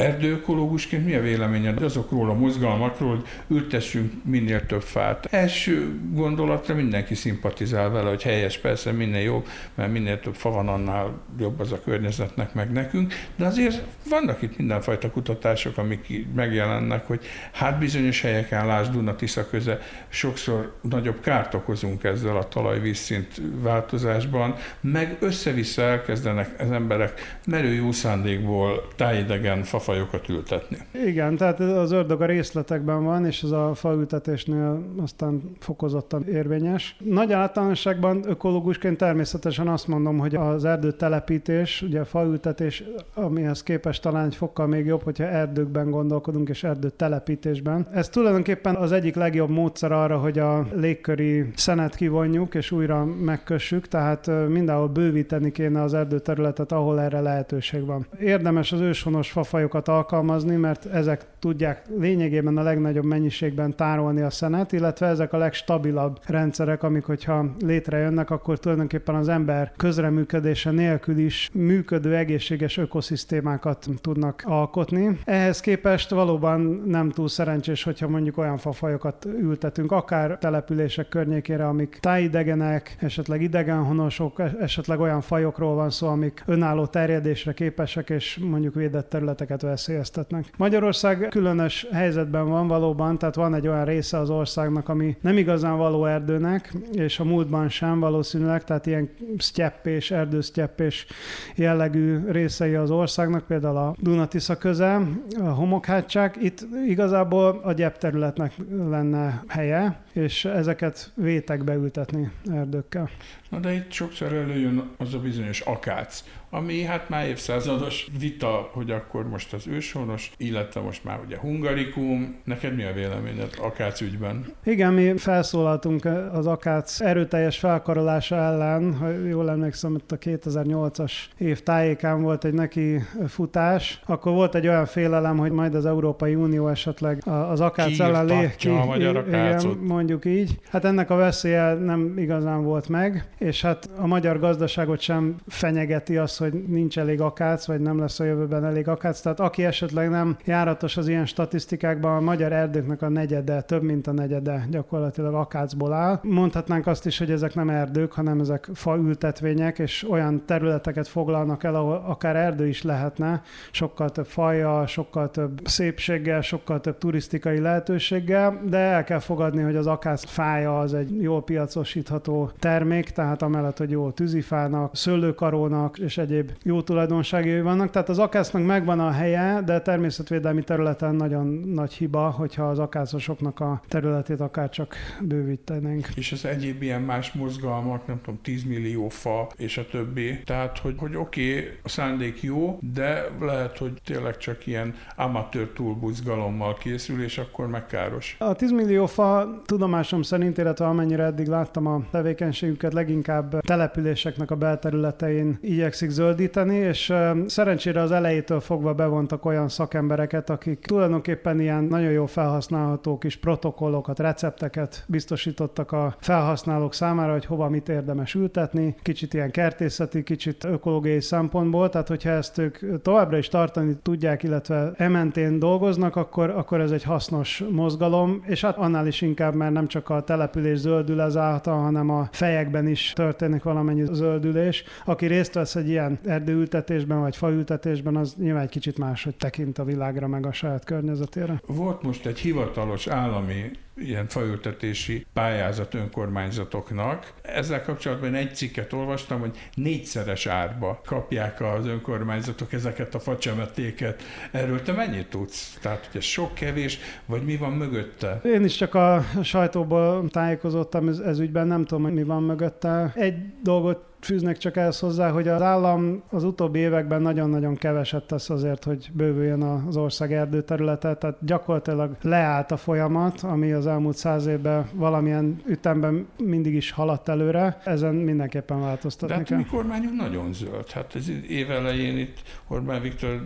Erdőökológusként mi a véleményed azokról a mozgalmakról, hogy ültessünk minél több fát? Első gondolatra mindenki szimpatizál vele, hogy helyes, persze minél jobb, mert minél több fa van, annál jobb az a környezetnek, meg nekünk, de azért vannak itt mindenfajta kutatások, amik megjelennek, hogy hát bizonyos helyeken, lásd Duna Tisza köze, sokszor nagyobb kárt okozunk ezzel a talajvízszint változásban, meg össze-vissza elkezdenek az emberek merő jó szándékból tájidegen fafa fajokat ültetni. Igen, tehát az ördög a részletekben van, és ez a faültetésnél aztán fokozottan érvényes. Nagy általánosságban ökológusként természetesen azt mondom, hogy az erdőtelepítés, ugye a faültetés, amihez képest talán egy fokkal még jobb, hogyha erdőkben gondolkodunk, és erdőtelepítésben. Ez tulajdonképpen az egyik legjobb módszer arra, hogy a légköri szenet kivonjuk, és újra megkössük, tehát mindenhol bővíteni kéne az erdőterületet, ahol erre lehetőség van. Érdemes az őshonos fafajokat alkalmazni, mert ezek tudják lényegében a legnagyobb mennyiségben tárolni a szenet, illetve ezek a legstabilabb rendszerek, amik, hogyha létrejönnek, akkor tulajdonképpen az ember közreműködése nélkül is működő egészséges ökoszisztémákat tudnak alkotni. Ehhez képest valóban nem túl szerencsés, hogyha mondjuk olyan fafajokat ültetünk, akár települések környékére, amik tájidegenek, esetleg idegenhonosok, esetleg olyan fajokról van szó, amik önálló terjedésre képesek, és mondjuk védett területeket veszélyeztetnek. Magyarország különös helyzetben van valóban, tehát van egy olyan része az országnak, ami nem igazán való erdőnek, és a múltban sem valószínűleg, tehát ilyen sztyeppés, erdősztyeppés jellegű részei az országnak, például a Dunatisza közel, a homokhátság. Itt igazából a gyep területnek lenne helye, és ezeket vétek beültetni erdőkkel. Na de itt sokszor előjön az a bizonyos akác, ami hát már évszázados vita, hogy akkor most az őshonos, illetve most már ugye hungarikum. Neked mi a véleményed akác ügyben? Igen, mi felszólaltunk az akác erőteljes felkarolása ellen, ha jól emlékszem, itt a 2008-as év tájékán volt egy neki futás, akkor volt egy olyan félelem, hogy majd az Európai Unió esetleg az akác ellen lé... Ki, a magyar igen, mondjuk így. Hát ennek a veszélye nem igazán volt meg, és hát a magyar gazdaságot sem fenyegeti az, hogy nincs elég akác, vagy nem lesz a jövőben elég akác. Tehát aki esetleg nem járatos az ilyen statisztikákban, a magyar erdőknek a negyede, több mint a negyede gyakorlatilag akácból áll. Mondhatnánk azt is, hogy ezek nem erdők, hanem ezek faültetvények, és olyan területeket foglalnak el, ahol akár erdő is lehetne, sokkal több faja, sokkal több szépséggel, sokkal több turisztikai lehetőséggel, de el kell fogadni, hogy az akác fája az egy jól piacosítható termék, tehát amellett, hogy jó tűzifának, szőlőkarónak és egyéb jó tulajdonságai vannak. Tehát az akásznak megvan a helye, de természetvédelmi területen nagyon nagy hiba, hogyha az akászosoknak a területét akár csak bővítenénk. És az egyéb ilyen más mozgalmak, nem tudom, 10 millió fa és a többi. Tehát, hogy, hogy oké, okay, a szándék jó, de lehet, hogy tényleg csak ilyen amatőr túlbuzgalommal készül, és akkor meg káros. A 10 millió fa tudomásom szerint, illetve amennyire eddig láttam a tevékenységüket, leginkább településeknek a belterületein igyekszik zöldíteni, és szerencsére az elejétől fogva bevontak olyan szakembereket, akik tulajdonképpen ilyen nagyon jó felhasználható kis protokollokat, recepteket biztosítottak a felhasználók számára, hogy hova mit érdemes ültetni, kicsit ilyen kertészeti, kicsit ökológiai szempontból, tehát hogyha ezt ők továbbra is tartani tudják, illetve ementén dolgoznak, akkor, akkor ez egy hasznos mozgalom, és hát annál is inkább, mert nem csak a település zöldül ezáltal, hanem a fejekben is történik valamennyi zöldülés. Aki részt vesz egy ilyen erdőültetésben vagy faültetésben, az nyilván egy kicsit máshogy tekint a világra, meg a saját környezetére. Volt most egy hivatalos állami ilyen faültetési pályázat önkormányzatoknak. Ezzel kapcsolatban egy cikket olvastam, hogy négyszeres árba kapják az önkormányzatok ezeket a facsemetéket. Erről te mennyit tudsz? Tehát, hogy ez sok, kevés, vagy mi van mögötte? Én is csak a sajtóból tájékozottam ez, ez ügyben, nem tudom, hogy mi van mögötte. Egy dolgot fűznek csak ehhez hozzá, hogy az állam az utóbbi években nagyon-nagyon keveset tesz azért, hogy bővüljön az ország erdőterülete, tehát gyakorlatilag leállt a folyamat, ami az elmúlt száz évben valamilyen ütemben mindig is haladt előre, ezen mindenképpen változtatni De hát kell. mi kormányunk nagyon zöld. Hát ez év elején itt Orbán Viktor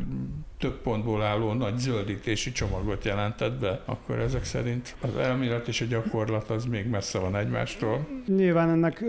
több pontból álló nagy zöldítési csomagot jelentett be, akkor ezek szerint az elmélet és a gyakorlat az még messze van egymástól. Nyilván ennek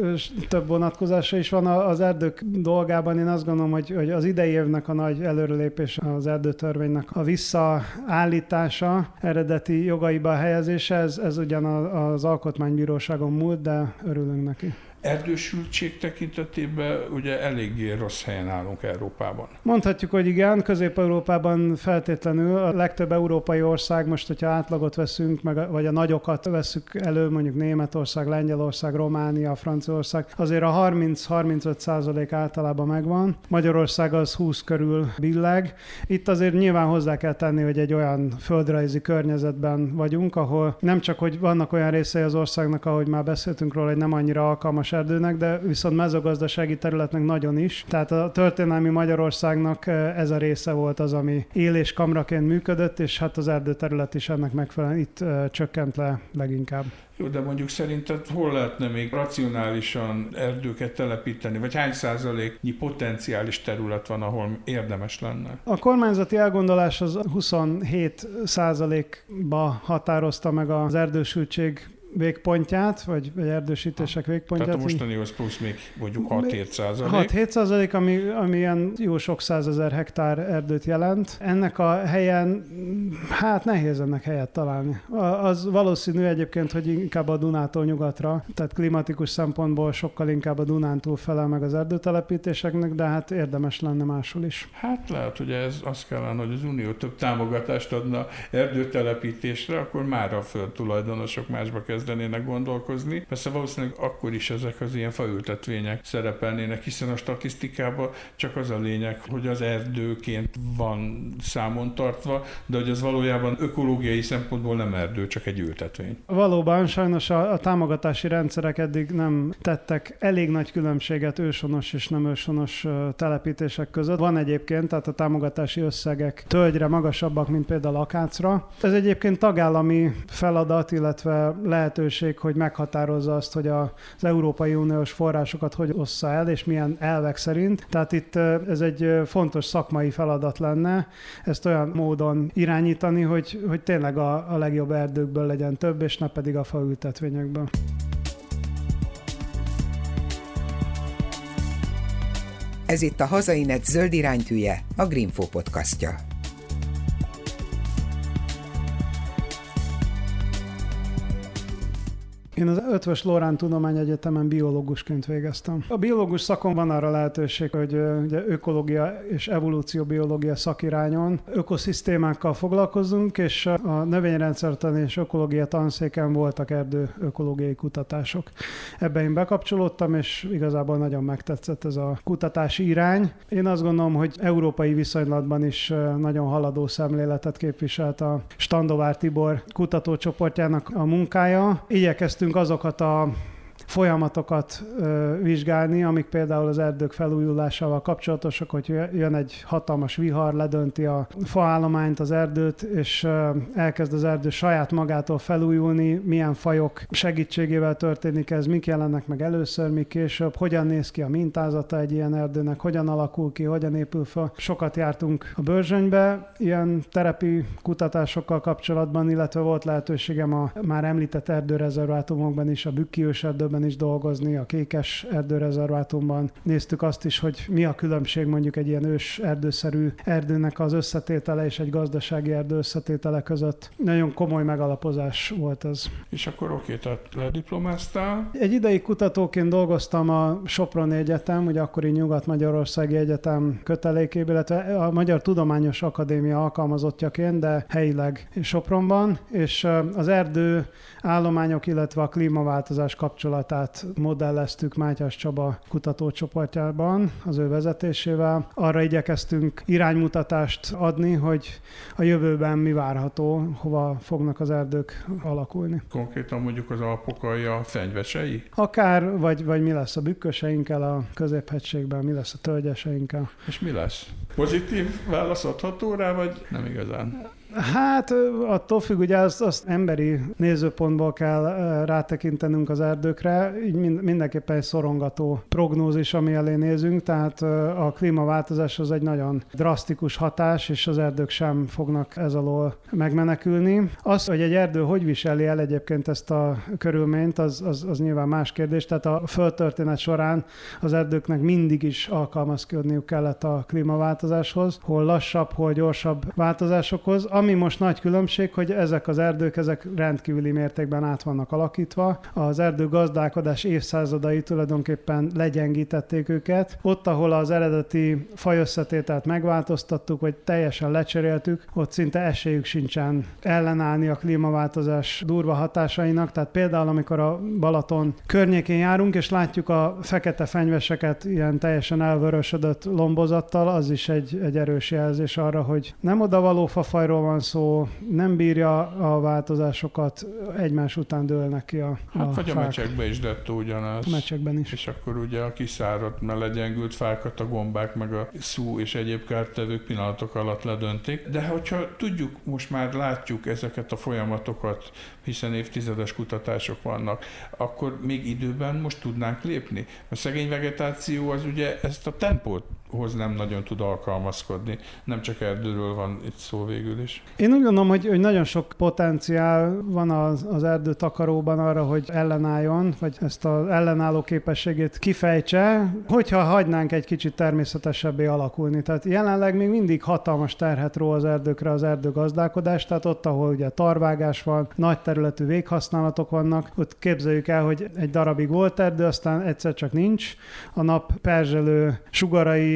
több vonatkozása is van az erdők dolgában. Én azt gondolom, hogy, hogy az idei évnek a nagy előrelépés az erdőtörvénynek a visszaállítása, eredeti jogaiba helyezése, ez, ez ugyan az alkotmánybíróságon múlt, de örülünk neki. Erdősültség tekintetében ugye eléggé rossz helyen állunk Európában. Mondhatjuk, hogy igen, Közép-Európában feltétlenül a legtöbb európai ország, most hogyha átlagot veszünk, meg, vagy a nagyokat veszük elő, mondjuk Németország, Lengyelország, Románia, Franciaország, azért a 30-35 százalék általában megvan. Magyarország az 20 körül billeg. Itt azért nyilván hozzá kell tenni, hogy egy olyan földrajzi környezetben vagyunk, ahol nem csak, hogy vannak olyan részei az országnak, ahogy már beszéltünk róla, hogy nem annyira alkalmas erdőnek, de viszont mezőgazdasági területnek nagyon is. Tehát a történelmi Magyarországnak ez a része volt az, ami élés kamraként működött, és hát az erdőterület is ennek megfelelően itt csökkent le leginkább. Jó, de mondjuk szerinted hol lehetne még racionálisan erdőket telepíteni, vagy hány százaléknyi potenciális terület van, ahol érdemes lenne? A kormányzati elgondolás az 27 százalékba határozta meg az erdősültség végpontját, vagy, vagy erdősítések végpontját. Tehát a mostanihoz plusz még mondjuk 6-7 százalék. 6-7 százalék, ami, ami ilyen jó sok százezer hektár erdőt jelent. Ennek a helyen, hát nehéz ennek helyet találni. Az valószínű egyébként, hogy inkább a Dunától nyugatra, tehát klimatikus szempontból sokkal inkább a Dunántúl felel meg az erdőtelepítéseknek, de hát érdemes lenne máshol is. Hát lehet, hogy ez azt kellene, hogy az Unió több támogatást adna erdőtelepítésre, akkor már a föld tulajdonosok másba kezd kezdenének gondolkozni. Persze valószínűleg akkor is ezek az ilyen faültetvények szerepelnének, hiszen a statisztikában csak az a lényeg, hogy az erdőként van számon tartva, de hogy az valójában ökológiai szempontból nem erdő, csak egy ültetvény. Valóban sajnos a, a támogatási rendszerek eddig nem tettek elég nagy különbséget ősonos és nem ősonos telepítések között. Van egyébként, tehát a támogatási összegek tölgyre magasabbak, mint például akácra. Ez egyébként tagállami feladat, illetve lehet lehetőség, hogy meghatározza azt, hogy az Európai Uniós forrásokat hogy ossza el, és milyen elvek szerint. Tehát itt ez egy fontos szakmai feladat lenne, ezt olyan módon irányítani, hogy, hogy tényleg a, a legjobb erdőkből legyen több, és ne pedig a faültetvényekből. Ez itt a Hazainet zöld iránytűje, a Greenfo podcastja. Én az Ötvös Lorán Tudományegyetemen biológusként végeztem. A biológus szakon van arra lehetőség, hogy ugye ökológia és evolúcióbiológia szakirányon ökoszisztémákkal foglalkozunk, és a növényrendszertani és ökológia tanszéken voltak erdő ökológiai kutatások. Ebbe én bekapcsolódtam, és igazából nagyon megtetszett ez a kutatási irány. Én azt gondolom, hogy európai viszonylatban is nagyon haladó szemléletet képviselt a Standovár Tibor kutatócsoportjának a munkája. Igyekeztünk igyekeztünk azokat a folyamatokat ö, vizsgálni, amik például az erdők felújulásával kapcsolatosak, hogy jön egy hatalmas vihar, ledönti a faállományt, az erdőt, és ö, elkezd az erdő saját magától felújulni, milyen fajok segítségével történik ez, mik jelennek meg először, mi később, hogyan néz ki a mintázata egy ilyen erdőnek, hogyan alakul ki, hogyan épül fel. Sokat jártunk a Börzsönybe ilyen terepi kutatásokkal kapcsolatban, illetve volt lehetőségem a már említett erdőrezervátumokban is, a Bükki erdőben erdőben is dolgozni, a Kékes erdőrezervátumban. Néztük azt is, hogy mi a különbség mondjuk egy ilyen ős erdőszerű erdőnek az összetétele és egy gazdasági erdő összetétele között. Nagyon komoly megalapozás volt ez. És akkor oké, tehát lediplomáztál? Egy ideig kutatóként dolgoztam a Soproni Egyetem, ugye akkori Nyugat-Magyarországi Egyetem kötelékében, illetve a Magyar Tudományos Akadémia alkalmazottjaként, de helyileg Sopronban, és az erdő állományok, illetve a klímaváltozás kapcsolatát modelleztük Mátyás Csaba kutatócsoportjában az ő vezetésével. Arra igyekeztünk iránymutatást adni, hogy a jövőben mi várható, hova fognak az erdők alakulni. Konkrétan mondjuk az alpokai a fenyvesei? Akár, vagy, vagy mi lesz a bükköseinkkel a középhegységben, mi lesz a tölgyeseinkkel. És mi lesz? Pozitív válasz adható rá, vagy nem igazán? Hát attól függ, ugye azt, azt emberi nézőpontból kell rátekintenünk az erdőkre, így mindenképpen egy szorongató prognózis, ami elé nézünk, tehát a klímaváltozás az egy nagyon drasztikus hatás, és az erdők sem fognak ez alól megmenekülni. Az, hogy egy erdő hogy viseli el egyébként ezt a körülményt, az, az, az nyilván más kérdés, tehát a földtörténet során az erdőknek mindig is alkalmazkodniuk kellett a klímaváltozáshoz, hol lassabb, hol gyorsabb változásokhoz, ami most nagy különbség, hogy ezek az erdők, ezek rendkívüli mértékben át vannak alakítva. Az erdő gazdálkodás évszázadai tulajdonképpen legyengítették őket. Ott, ahol az eredeti fajösszetételt megváltoztattuk, vagy teljesen lecseréltük, ott szinte esélyük sincsen ellenállni a klímaváltozás durva hatásainak. Tehát például, amikor a Balaton környékén járunk, és látjuk a fekete fenyveseket ilyen teljesen elvörösödött lombozattal, az is egy, egy erős jelzés arra, hogy nem oda való fafajról van szó, nem bírja a változásokat, egymás után dőlnek ki a, hát a vagy fák. a mecsekbe is lett ugyanaz. A mecsekben is. És akkor ugye a kiszáradt, melegyengült fákat a gombák, meg a szú és egyéb kártevők pillanatok alatt ledöntik. De hogyha tudjuk, most már látjuk ezeket a folyamatokat, hiszen évtizedes kutatások vannak, akkor még időben most tudnánk lépni. A szegény vegetáció az ugye ezt a tempót hoz nem nagyon tud alkalmazkodni. Nem csak erdőről van itt szó végül is. Én úgy gondolom, hogy, hogy nagyon sok potenciál van az, az erdő takaróban arra, hogy ellenálljon, vagy ezt az ellenálló képességét kifejtse, hogyha hagynánk egy kicsit természetesebbé alakulni. Tehát jelenleg még mindig hatalmas terhet ró az erdőkre az erdőgazdálkodás, tehát ott, ahol ugye tarvágás van, nagy területű véghasználatok vannak, ott képzeljük el, hogy egy darabig volt erdő, aztán egyszer csak nincs. A nap perzselő sugarai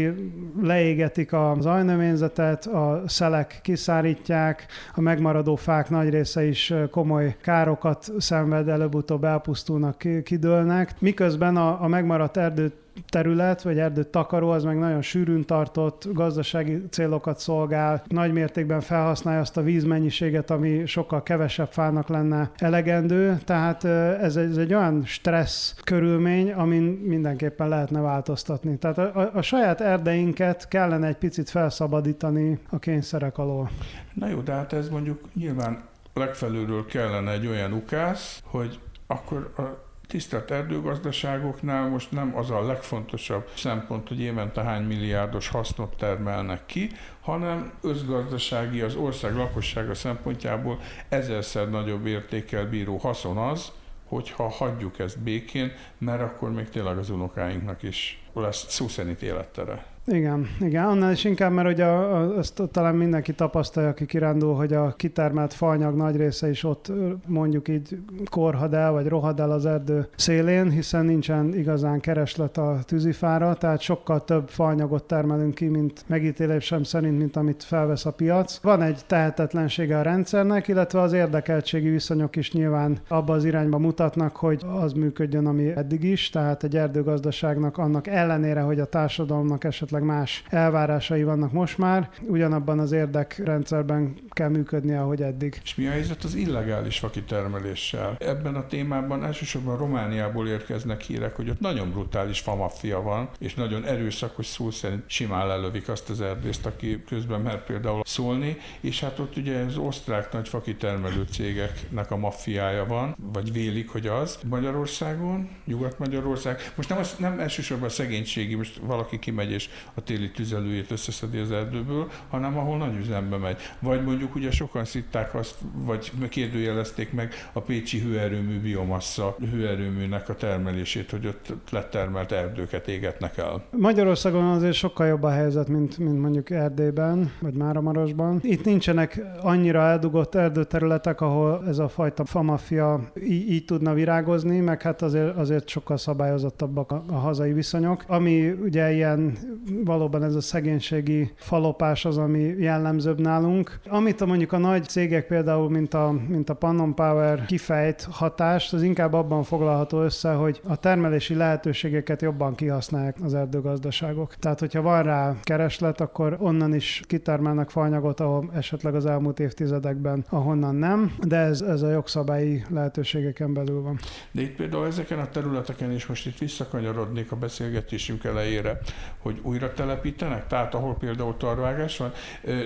leégetik a zajnövényzetet, a szelek kiszárítják, a megmaradó fák nagy része is komoly károkat szenved, előbb-utóbb elpusztulnak, kidőlnek. Miközben a, a megmaradt erdő terület, vagy erdőt takaró, az meg nagyon sűrűn tartott, gazdasági célokat szolgál, nagy mértékben felhasználja azt a vízmennyiséget, ami sokkal kevesebb fának lenne elegendő, tehát ez egy, ez egy olyan stressz körülmény, amin mindenképpen lehetne változtatni. Tehát a, a, a saját erdeinket kellene egy picit felszabadítani a kényszerek alól. Na jó, de hát ez mondjuk nyilván legfelülről kellene egy olyan ukász, hogy akkor a tisztelt erdőgazdaságoknál most nem az a legfontosabb szempont, hogy évente hány milliárdos hasznot termelnek ki, hanem összgazdasági, az ország lakossága szempontjából ezerszer nagyobb értékkel bíró haszon az, hogyha hagyjuk ezt békén, mert akkor még tényleg az unokáinknak is lesz szó szerint élettere. Igen, igen, annál is inkább, mert ugye azt talán mindenki tapasztalja, aki kirándul, hogy a kitermelt faanyag nagy része is ott mondjuk így korhad el, vagy rohad el az erdő szélén, hiszen nincsen igazán kereslet a tűzifára, tehát sokkal több faanyagot termelünk ki, mint megítélésem szerint, mint amit felvesz a piac. Van egy tehetetlensége a rendszernek, illetve az érdekeltségi viszonyok is nyilván abba az irányba mutatnak, hogy az működjön, ami eddig is, tehát egy erdőgazdaságnak annak ellenére, hogy a társadalomnak esetleg esetleg más elvárásai vannak most már, ugyanabban az érdekrendszerben kell működnie, ahogy eddig. És mi a helyzet az illegális fakitermeléssel? Ebben a témában elsősorban Romániából érkeznek hírek, hogy ott nagyon brutális famaffia van, és nagyon erőszakos szó szerint simán lelövik azt az erdészt, aki közben mer például szólni, és hát ott ugye az osztrák nagy fakitermelő cégeknek a maffiája van, vagy vélik, hogy az. Magyarországon, Nyugat-Magyarország, most nem, az, nem elsősorban a szegénységi, most valaki kimegy és a téli tüzelőjét összeszedi az erdőből, hanem ahol nagy üzembe megy. Vagy mondjuk ugye sokan szitták azt, vagy kérdőjelezték meg a Pécsi hőerőmű biomassa hőerőműnek a termelését, hogy ott letermelt erdőket égetnek el. Magyarországon azért sokkal jobb a helyzet, mint, mint mondjuk Erdélyben, vagy Máramarosban. Itt nincsenek annyira eldugott erdőterületek, ahol ez a fajta famafia így, így tudna virágozni, meg hát azért, azért sokkal szabályozottabbak a, a hazai viszonyok. Ami ugye ilyen valóban ez a szegénységi falopás az, ami jellemzőbb nálunk. Amit a mondjuk a nagy cégek például, mint a, mint a Pannon Power kifejt hatást, az inkább abban foglalható össze, hogy a termelési lehetőségeket jobban kihasználják az erdőgazdaságok. Tehát, hogyha van rá kereslet, akkor onnan is kitermelnek faanyagot, ahol esetleg az elmúlt évtizedekben, ahonnan nem, de ez, ez a jogszabályi lehetőségeken belül van. De itt például ezeken a területeken is most itt visszakanyarodnék a beszélgetésünk elejére, hogy újra telepítenek, tehát ahol például tarvágás van.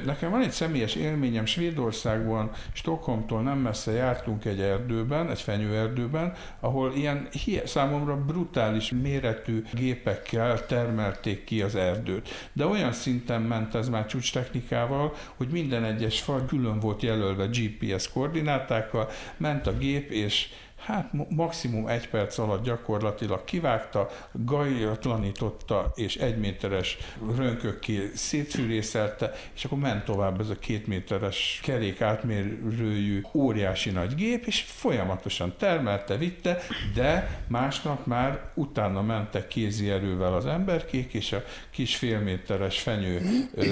Nekem van egy személyes élményem Svédországban, Stockholmtól nem messze jártunk egy erdőben, egy fenyőerdőben, ahol ilyen számomra brutális méretű gépekkel termelték ki az erdőt. De olyan szinten ment ez már csúcs technikával, hogy minden egyes fal külön volt jelölve GPS koordinátákkal, ment a gép, és hát maximum egy perc alatt gyakorlatilag kivágta, gajatlanította, és egy méteres rönkökké szétfűrészelte, és akkor ment tovább ez a két méteres kerék átmérőjű óriási nagy gép, és folyamatosan termelte, vitte, de másnap már utána mentek kézi erővel az emberkék, és a kis félméteres fenyő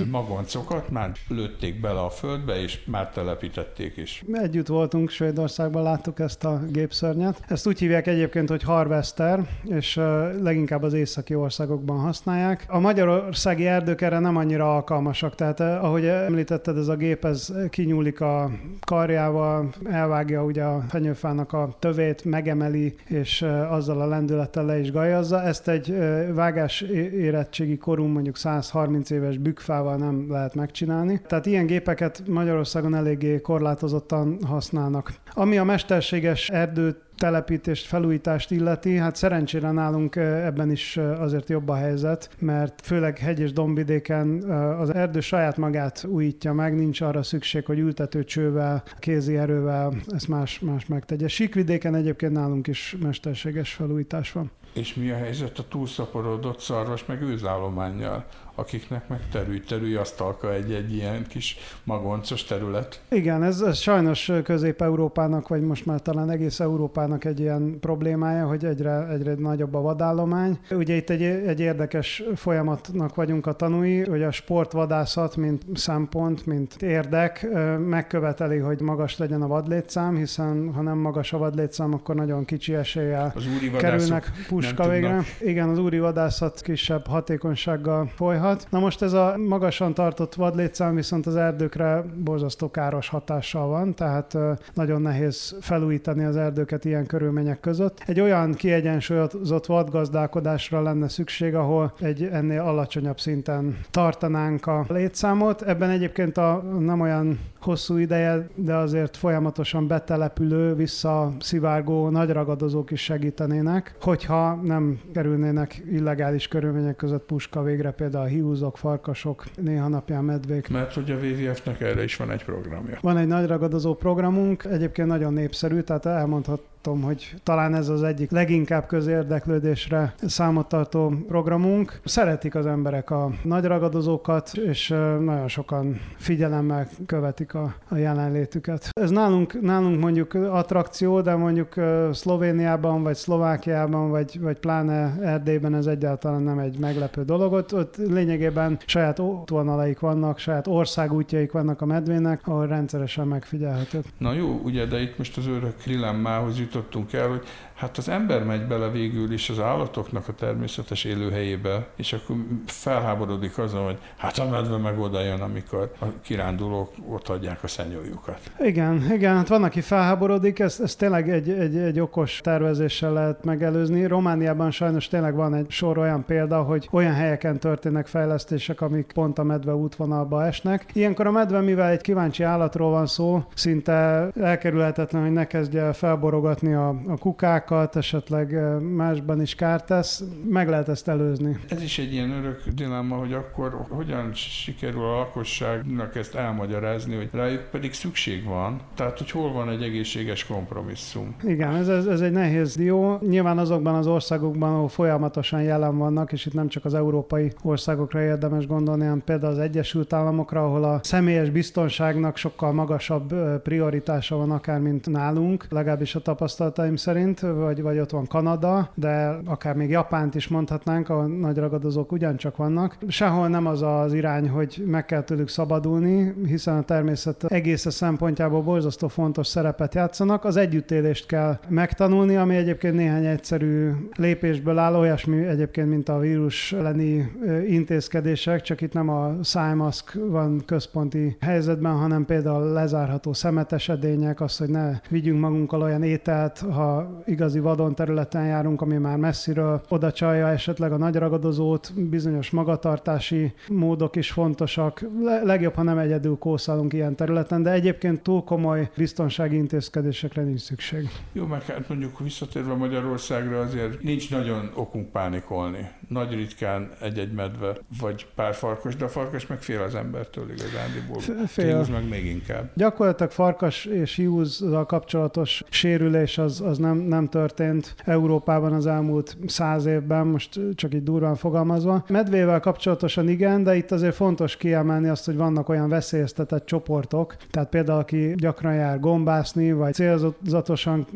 magoncokat már lőtték bele a földbe, és már telepítették is. Együtt voltunk Svédországban, láttuk ezt a gépszörnyet. Ezt úgy hívják egyébként, hogy Harvester, és leginkább az északi országokban használják. A magyarországi erdők erre nem annyira alkalmasak, tehát ahogy említetted, ez a gép ez kinyúlik a karjával, elvágja ugye a fenyőfának a tövét, megemeli, és azzal a lendülettel le is gajazza. Ezt egy vágás érettségi korú, mondjuk 130 éves bükfával nem lehet megcsinálni. Tehát ilyen gépeket Magyarországon eléggé korlátozottan használnak. Ami a mesterséges erdőt telepítést, felújítást illeti, hát szerencsére nálunk ebben is azért jobb a helyzet, mert főleg hegy és dombvidéken az erdő saját magát újítja meg, nincs arra szükség, hogy ültetőcsővel, kézi erővel ezt más, más megtegye. Síkvidéken egyébként nálunk is mesterséges felújítás van. És mi a helyzet a túlszaporodott szarvas meg őzállományjal? Akiknek meg terül-terül asztalka egy-egy ilyen kis magoncos terület. Igen, ez, ez sajnos Közép-Európának, vagy most már talán egész Európának egy ilyen problémája, hogy egyre, egyre nagyobb a vadállomány. Ugye itt egy, egy érdekes folyamatnak vagyunk a tanúi, hogy a sportvadászat, mint szempont, mint érdek megköveteli, hogy magas legyen a vadlétszám, hiszen ha nem magas a vadlétszám, akkor nagyon kicsi eséllyel kerülnek puska végre. Igen, az úri vadászat kisebb hatékonysággal folyhat folyhat. Na most ez a magasan tartott vadlétszám viszont az erdőkre borzasztó káros hatással van, tehát nagyon nehéz felújítani az erdőket ilyen körülmények között. Egy olyan kiegyensúlyozott vadgazdálkodásra lenne szükség, ahol egy ennél alacsonyabb szinten tartanánk a létszámot. Ebben egyébként a nem olyan hosszú ideje, de azért folyamatosan betelepülő, visszaszivárgó nagy ragadozók is segítenének, hogyha nem kerülnének illegális körülmények között puska végre például a hiúzok, farkasok, néha napján medvék. Mert hogy a WWF-nek erre is van egy programja. Van egy nagy ragadozó programunk, egyébként nagyon népszerű, tehát elmondhat, tudom, hogy talán ez az egyik leginkább közérdeklődésre számot tartó programunk. Szeretik az emberek a nagy ragadozókat, és nagyon sokan figyelemmel követik a, a jelenlétüket. Ez nálunk, nálunk mondjuk attrakció, de mondjuk Szlovéniában, vagy Szlovákiában, vagy, vagy pláne Erdélyben ez egyáltalán nem egy meglepő dolog. Ott, ott lényegében saját útvonalaik vannak, saját országútjaik vannak a medvének, ahol rendszeresen megfigyelhető. Na jó, ugye, de itt most az örök dilemmához jut jutottunk el, hogy hát az ember megy bele végül is az állatoknak a természetes élőhelyébe, és akkor felháborodik azon, hogy hát a medve meg oda jön, amikor a kirándulók ott adják a szenyójukat. Igen, igen, hát van, aki felháborodik, ez, ez tényleg egy, egy, egy okos tervezéssel lehet megelőzni. Romániában sajnos tényleg van egy sor olyan példa, hogy olyan helyeken történnek fejlesztések, amik pont a medve útvonalba esnek. Ilyenkor a medve, mivel egy kíváncsi állatról van szó, szinte elkerülhetetlen, hogy ne kezdje felborogatni a, a kukák, károkat, esetleg másban is kárt tesz, meg lehet ezt előzni. Ez is egy ilyen örök dilemma, hogy akkor hogyan sikerül a lakosságnak ezt elmagyarázni, hogy rájuk pedig szükség van, tehát hogy hol van egy egészséges kompromisszum. Igen, ez, ez, ez egy nehéz dió. Nyilván azokban az országokban, ahol folyamatosan jelen vannak, és itt nem csak az európai országokra érdemes gondolni, hanem például az Egyesült Államokra, ahol a személyes biztonságnak sokkal magasabb prioritása van akár, mint nálunk, legalábbis a tapasztalataim szerint, vagy, vagy ott van Kanada, de akár még Japánt is mondhatnánk, a nagy ragadozók ugyancsak vannak. Sehol nem az az irány, hogy meg kell tőlük szabadulni, hiszen a természet egész a szempontjából borzasztó fontos szerepet játszanak. Az együttélést kell megtanulni, ami egyébként néhány egyszerű lépésből áll, olyasmi egyébként, mint a vírus elleni intézkedések, csak itt nem a szájmaszk van központi helyzetben, hanem például lezárható szemetesedények, az, hogy ne vigyünk magunkkal olyan ételt, ha igaz igazi vadon területen járunk, ami már messziről oda csalja esetleg a nagy ragadozót, bizonyos magatartási módok is fontosak. Le- legjobb, ha nem egyedül kószálunk ilyen területen, de egyébként túl komoly biztonsági intézkedésekre nincs szükség. Jó, meg hát mondjuk visszatérve Magyarországra azért nincs nagyon okunk pánikolni. Nagy ritkán egy-egy medve, vagy pár farkas, de a farkas meg fél az embertől igazándiból. Fél. meg még inkább. Gyakorlatilag farkas és hiúzzal kapcsolatos sérülés az, az nem, nem történt Európában az elmúlt száz évben, most csak így durván fogalmazva. Medvével kapcsolatosan igen, de itt azért fontos kiemelni azt, hogy vannak olyan veszélyeztetett csoportok, tehát például aki gyakran jár gombászni, vagy célzatosan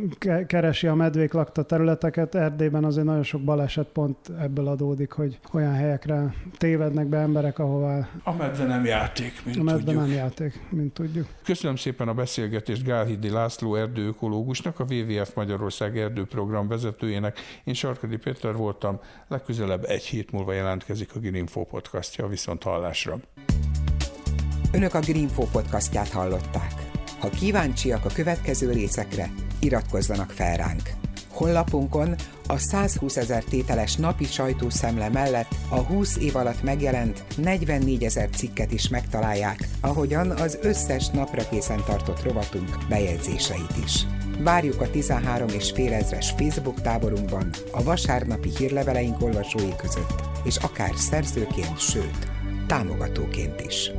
keresi a medvék lakta területeket, Erdélyben azért nagyon sok baleset pont ebből adódik, hogy olyan helyekre tévednek be emberek, ahová... A medve nem játék, mint A medve tudjuk. nem játék, mint tudjuk. Köszönöm szépen a beszélgetést Gálhidi László erdőökológusnak, a WWF Magyarország erdőprogram vezetőjének. Én Sarkadi Péter voltam, legközelebb egy hét múlva jelentkezik a Greenfo podcastja, viszont hallásra. Önök a Greenfo podcastját hallották. Ha kíváncsiak a következő részekre, iratkozzanak fel ránk. Honlapunkon a 120 ezer tételes napi sajtószemle mellett a 20 év alatt megjelent 44 ezer cikket is megtalálják, ahogyan az összes napra készen tartott rovatunk bejegyzéseit is. Várjuk a 13 és fél ezres Facebook táborunkban, a vasárnapi hírleveleink olvasói között, és akár szerzőként, sőt, támogatóként is.